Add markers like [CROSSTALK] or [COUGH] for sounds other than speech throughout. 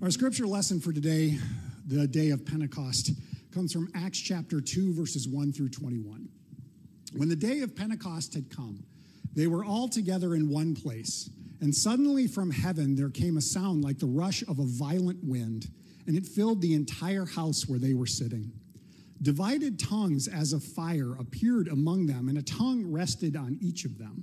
Our scripture lesson for today, the day of Pentecost, comes from Acts chapter 2, verses 1 through 21. When the day of Pentecost had come, they were all together in one place, and suddenly from heaven there came a sound like the rush of a violent wind, and it filled the entire house where they were sitting. Divided tongues as of fire appeared among them, and a tongue rested on each of them.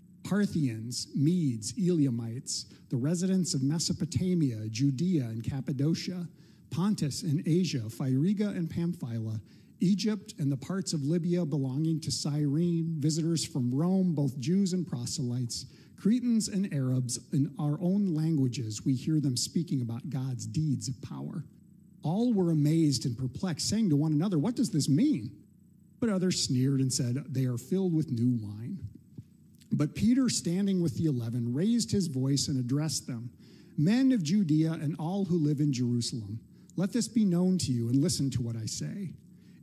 Parthians, Medes, Elamites, the residents of Mesopotamia, Judea and Cappadocia, Pontus and Asia, Phrygia and Pamphylia, Egypt and the parts of Libya belonging to Cyrene, visitors from Rome, both Jews and proselytes, Cretans and Arabs, in our own languages, we hear them speaking about God's deeds of power. All were amazed and perplexed, saying to one another, What does this mean? But others sneered and said, They are filled with new wine. But Peter, standing with the eleven, raised his voice and addressed them Men of Judea and all who live in Jerusalem, let this be known to you and listen to what I say.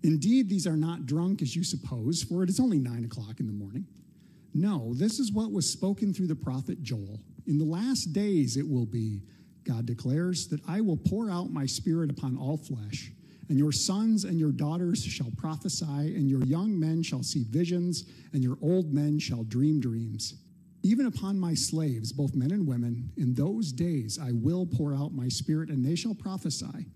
Indeed, these are not drunk as you suppose, for it is only nine o'clock in the morning. No, this is what was spoken through the prophet Joel. In the last days it will be, God declares, that I will pour out my spirit upon all flesh, and your sons and your daughters shall prophesy, and your young men shall see visions, and your old men shall dream dreams. Even upon my slaves, both men and women, in those days I will pour out my spirit, and they shall prophesy.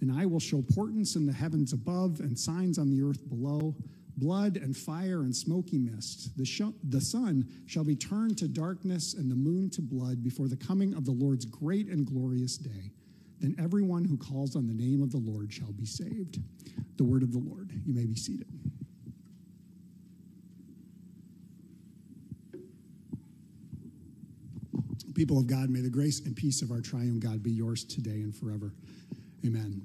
And I will show portents in the heavens above and signs on the earth below blood and fire and smoky mist. The, sh- the sun shall be turned to darkness and the moon to blood before the coming of the Lord's great and glorious day. Then everyone who calls on the name of the Lord shall be saved. The word of the Lord. You may be seated. People of God, may the grace and peace of our triune God be yours today and forever. Amen.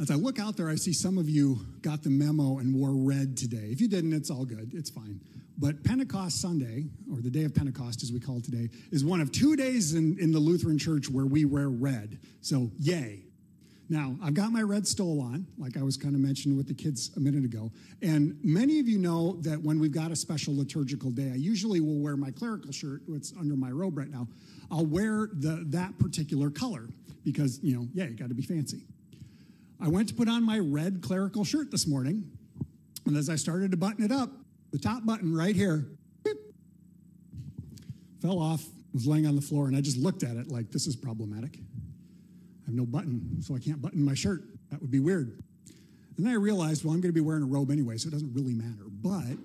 As I look out there, I see some of you got the memo and wore red today. If you didn't, it's all good. It's fine. But Pentecost Sunday, or the day of Pentecost as we call it today, is one of two days in, in the Lutheran church where we wear red. So, yay. Now, I've got my red stole on, like I was kind of mentioning with the kids a minute ago. And many of you know that when we've got a special liturgical day, I usually will wear my clerical shirt, what's under my robe right now. I'll wear the, that particular color because, you know, yeah, you got to be fancy. I went to put on my red clerical shirt this morning, and as I started to button it up, the top button right here beep, fell off, was laying on the floor, and I just looked at it like, this is problematic. I have no button, so I can't button my shirt. That would be weird. And then I realized, well, I'm going to be wearing a robe anyway, so it doesn't really matter. But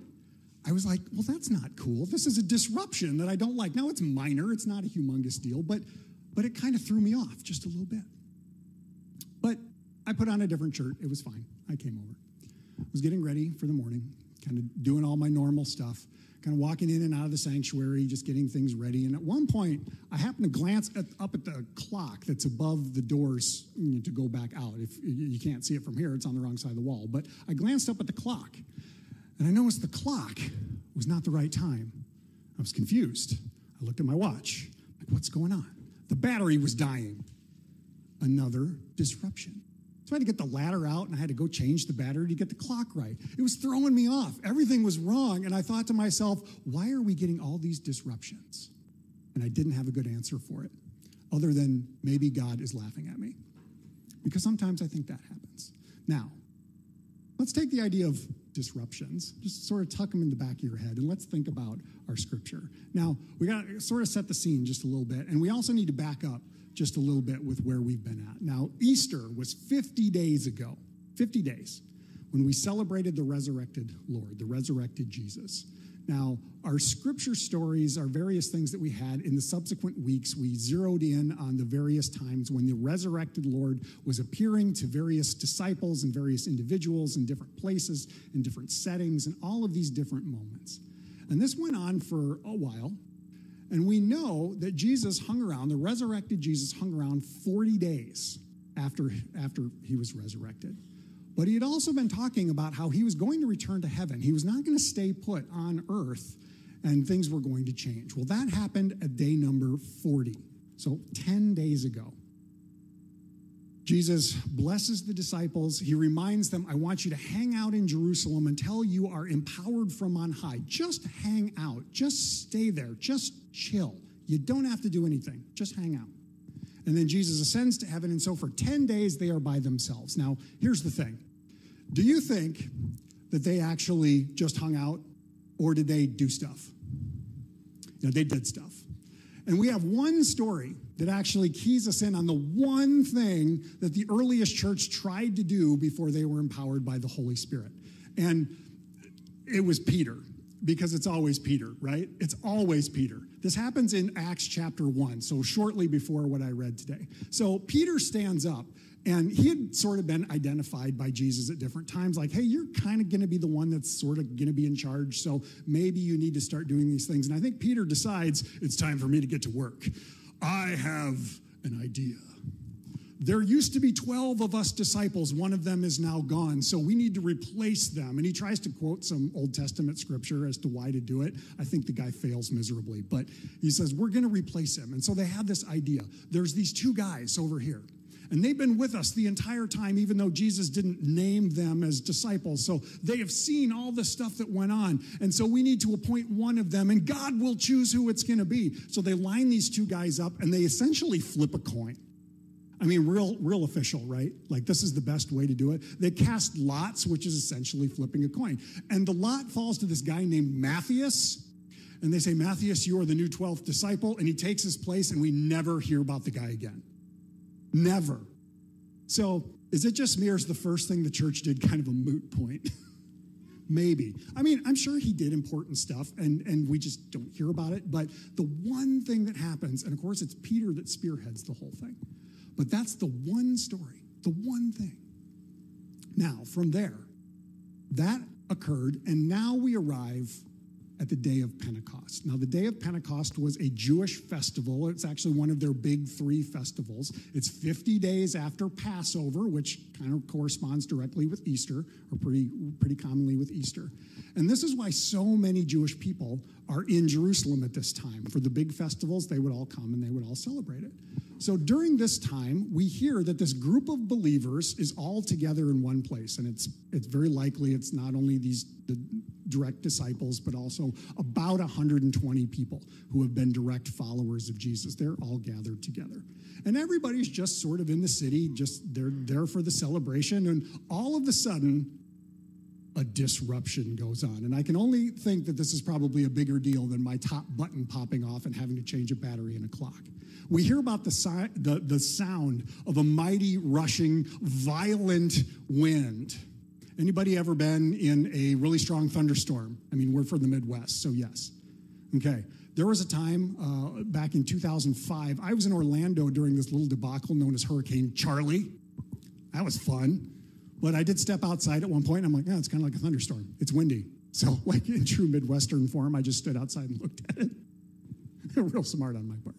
I was like, well, that's not cool. This is a disruption that I don't like. Now, it's minor, it's not a humongous deal, but, but it kind of threw me off just a little bit. But I put on a different shirt. It was fine. I came over. I was getting ready for the morning, kind of doing all my normal stuff, kind of walking in and out of the sanctuary, just getting things ready. And at one point, I happened to glance at, up at the clock that's above the doors to go back out. If you can't see it from here, it's on the wrong side of the wall. But I glanced up at the clock, and I noticed the clock was not the right time. I was confused. I looked at my watch. Like, what's going on? The battery was dying. Another disruption. So I had to get the ladder out and I had to go change the battery to get the clock right. It was throwing me off. Everything was wrong. And I thought to myself, why are we getting all these disruptions? And I didn't have a good answer for it, other than maybe God is laughing at me. Because sometimes I think that happens. Now, let's take the idea of disruptions, just sort of tuck them in the back of your head, and let's think about our scripture. Now, we got to sort of set the scene just a little bit, and we also need to back up just a little bit with where we've been at. Now, Easter was 50 days ago, 50 days, when we celebrated the resurrected Lord, the resurrected Jesus. Now, our scripture stories are various things that we had in the subsequent weeks. We zeroed in on the various times when the resurrected Lord was appearing to various disciples and various individuals in different places, in different settings, and all of these different moments. And this went on for a while. And we know that Jesus hung around, the resurrected Jesus hung around 40 days. after, after he was resurrected. But he had also been talking about how he was going to return to heaven. He was not going to stay put on earth and things were going to change. Well, that happened at day number 40. So 10 days ago. Jesus blesses the disciples. He reminds them, I want you to hang out in Jerusalem until you are empowered from on high. Just hang out. Just stay there. Just chill. You don't have to do anything. Just hang out. And then Jesus ascends to heaven. And so for 10 days, they are by themselves. Now, here's the thing Do you think that they actually just hung out or did they do stuff? You know, they did stuff. And we have one story that actually keys us in on the one thing that the earliest church tried to do before they were empowered by the Holy Spirit. And it was Peter, because it's always Peter, right? It's always Peter. This happens in Acts chapter 1, so shortly before what I read today. So Peter stands up and he had sort of been identified by Jesus at different times, like, hey, you're kind of going to be the one that's sort of going to be in charge. So maybe you need to start doing these things. And I think Peter decides it's time for me to get to work. I have an idea. There used to be 12 of us disciples. One of them is now gone. So we need to replace them. And he tries to quote some Old Testament scripture as to why to do it. I think the guy fails miserably. But he says, We're going to replace him. And so they have this idea. There's these two guys over here. And they've been with us the entire time, even though Jesus didn't name them as disciples. So they have seen all the stuff that went on. And so we need to appoint one of them, and God will choose who it's going to be. So they line these two guys up, and they essentially flip a coin. I mean, real, real official, right? Like this is the best way to do it. They cast lots, which is essentially flipping a coin. And the lot falls to this guy named Matthias. And they say, Matthias, you are the new 12th disciple. And he takes his place, and we never hear about the guy again. Never. So, is it just me or is the first thing the church did kind of a moot point? [LAUGHS] Maybe. I mean, I'm sure he did important stuff and, and we just don't hear about it. But the one thing that happens, and of course it's Peter that spearheads the whole thing, but that's the one story, the one thing. Now, from there, that occurred, and now we arrive at the day of Pentecost. Now, the day of Pentecost was a Jewish festival. It's actually one of their big three festivals. It's 50 days after Passover, which kind of corresponds directly with Easter, or pretty, pretty commonly with Easter. And this is why so many Jewish people are in Jerusalem at this time. For the big festivals, they would all come and they would all celebrate it. So during this time, we hear that this group of believers is all together in one place, and it's it's very likely it's not only these the direct disciples, but also about 120 people who have been direct followers of Jesus. They're all gathered together, and everybody's just sort of in the city, just they're there for the celebration, and all of a sudden. A disruption goes on. And I can only think that this is probably a bigger deal than my top button popping off and having to change a battery in a clock we hear about the, si- the, the sound of a mighty rushing violent wind anybody ever been in a really strong thunderstorm? I mean we're from the midwest so yes. Okay. There was a time uh, back in 2005 i was in orlando during this little debacle known as hurricane Charley. that was fun. But i did step outside at one point and i'm like yeah it's kind of like a thunderstorm. It's windy. [LAUGHS] So like in true midwestern form i just stood outside and looked at it. [LAUGHS] Real smart on my part.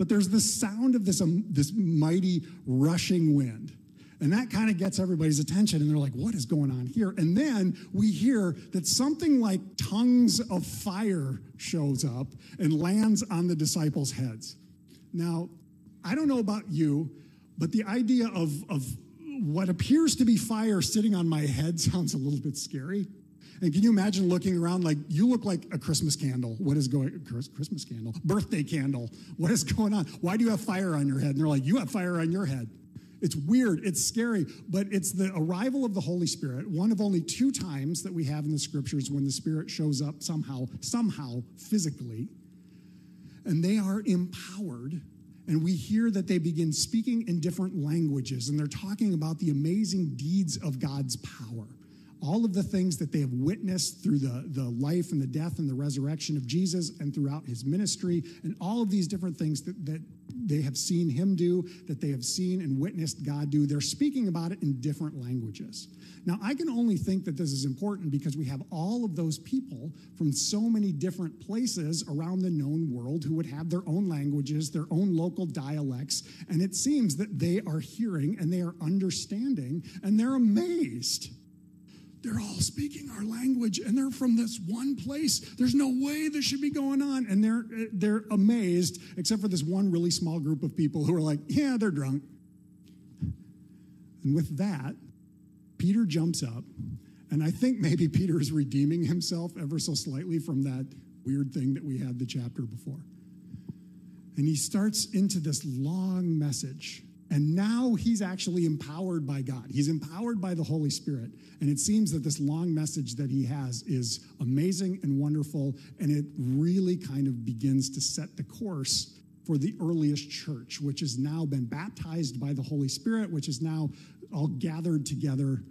But there's the sound of this, um, this mighty rushing wind. And that kind of gets everybody's attention, and they're like, what is going on here? And then we hear that something like tongues of fire shows up and lands on the disciples' heads. Now, I don't know about you, but the idea of, of what appears to be fire sitting on my head [LAUGHS] sounds a little bit scary. And can you imagine looking around like you look like a Christmas candle? What is going Christmas candle? Birthday candle. What is going on? Why do you have fire on your head? And they're like, you have fire on your head. It's weird, it's scary, but it's the arrival of the Holy Spirit, one of only two times that we have in the scriptures when the Spirit shows up somehow, somehow physically. And they are empowered and we hear that they begin speaking in different languages and they're talking about the amazing deeds of God's power all of the things that they have witnessed through the, the life and the death and the resurrection of Jesus and throughout his ministry, and all of these different things that, that they have seen him do, that they have seen and witnessed God do. They're speaking about it in different languages. Now, I can only think that this is important because we have all of those people from so many different places around the known world who would have their own languages, their own local dialects, and it seems that they are hearing and they are understanding and they're amazed they're all speaking our language and they're from this one place. There's no way this should be going on. And they're, they're amazed, except for this one really small group of people who are like, yeah, they're drunk. And with that, Peter jumps up. And I think maybe Peter is redeeming himself ever so slightly from that weird thing that we had the chapter before. And he starts into this long message and now he's actually empowered by God. He's empowered by the Holy Spirit. And it seems that this long message that he has is amazing and wonderful. And it really kind of begins to set the course for the earliest church, which has now been baptized by the Holy Spirit, which is now all gathered together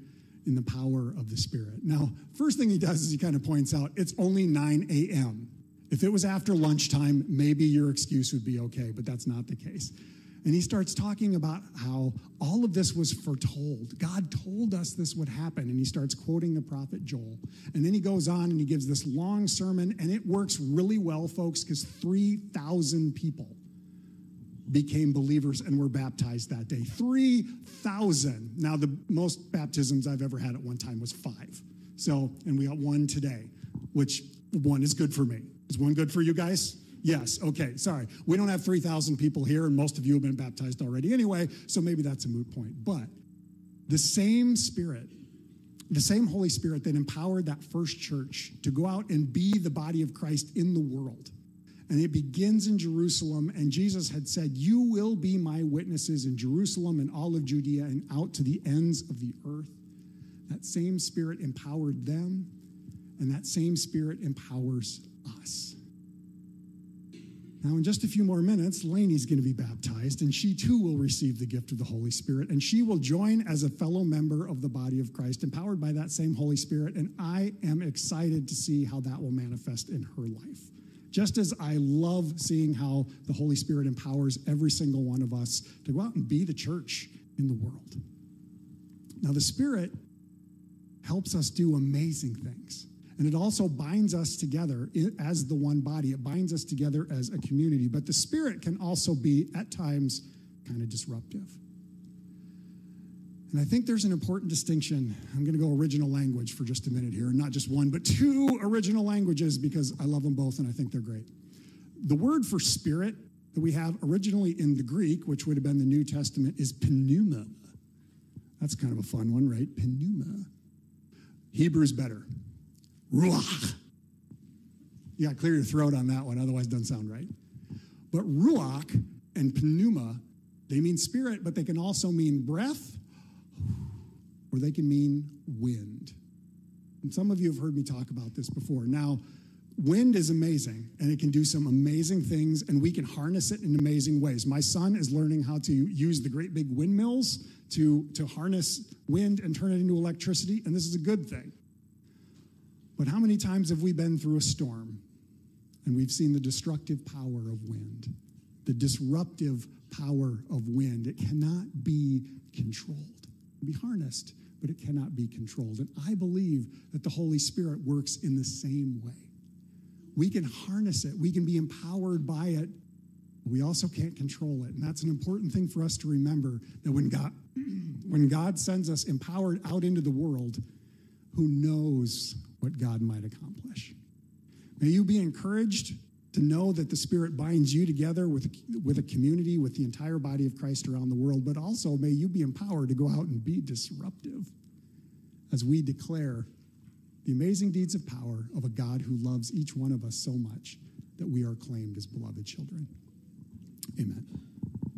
in the power of the Spirit. Now, first thing he does is he kind of points out it's only 9 a.m. If it was after lunchtime, maybe your excuse would be okay, but that's not the case. And he starts talking about how all of this was foretold. God told us this would happen. And he starts quoting the prophet Joel. And then he goes on and he gives this long sermon, and it works really well, folks, because 3,000 people became believers and were baptized that day. 3,000. Now, the most baptisms I've ever had at one time was five. So, and we got one today, which one is good for me. Is one good for you guys? Yes, okay, sorry. We don't have 3,000 people here, and most of you have been baptized already anyway, so maybe that's a moot point. But the same Spirit, the same Holy Spirit that empowered that first church to go out and be the body of Christ in the world. And it begins in Jerusalem, and Jesus had said, You will be my witnesses in Jerusalem and all of Judea and out to the ends of the earth. That same Spirit empowered them, and that same Spirit empowers us. Now, in just a few more minutes, Lainey's going to be baptized, and she too will receive the gift of the Holy Spirit, and she will join as a fellow member of the body of Christ, empowered by that same Holy Spirit. And I am excited to see how that will manifest in her life. Just as I love seeing how the Holy Spirit empowers every single one of us to go out and be the church in the world. Now, the Spirit helps us do amazing things. And it also binds us together as the one body. It binds us together as a community. But the Spirit can also be, at times, kind of disruptive. And I think there's an important distinction. I'm going to go original language for just a minute here, not just one, but two original languages because I love them both and I think they're great. The word for spirit that we have originally in the Greek, which would have been the New Testament, is pneuma. That's kind of a fun one, right? Pneuma. Hebrew's better. Ruach. You got to clear your throat on that one, otherwise it doesn't sound right. But ruach and pneuma, they mean spirit, but they can also mean breath or they can mean wind. And some of you have heard me talk about this before. Now, wind is amazing and it can do some amazing things and we can harness it in amazing ways. My son is learning how to use the great big windmills to, to harness wind and turn it into electricity, and this is a good thing. But how many times have we been through a storm and we've seen the destructive power of wind, the disruptive power of wind? It cannot be controlled. Be harnessed, but it cannot be controlled. And I believe that the Holy Spirit works in the same way. We can harness it, we can be empowered by it. We also can't control it. And that's an important thing for us to remember that when God [CLEARS THROAT] when God sends us empowered out into the world, who knows what God might accomplish. May you be encouraged to know that the Spirit binds you together with, with a community, with the entire body of Christ around the world, but also may you be empowered to go out and be disruptive as we declare the amazing deeds of power of a God who loves each one of us so much that we are claimed as beloved children. Amen.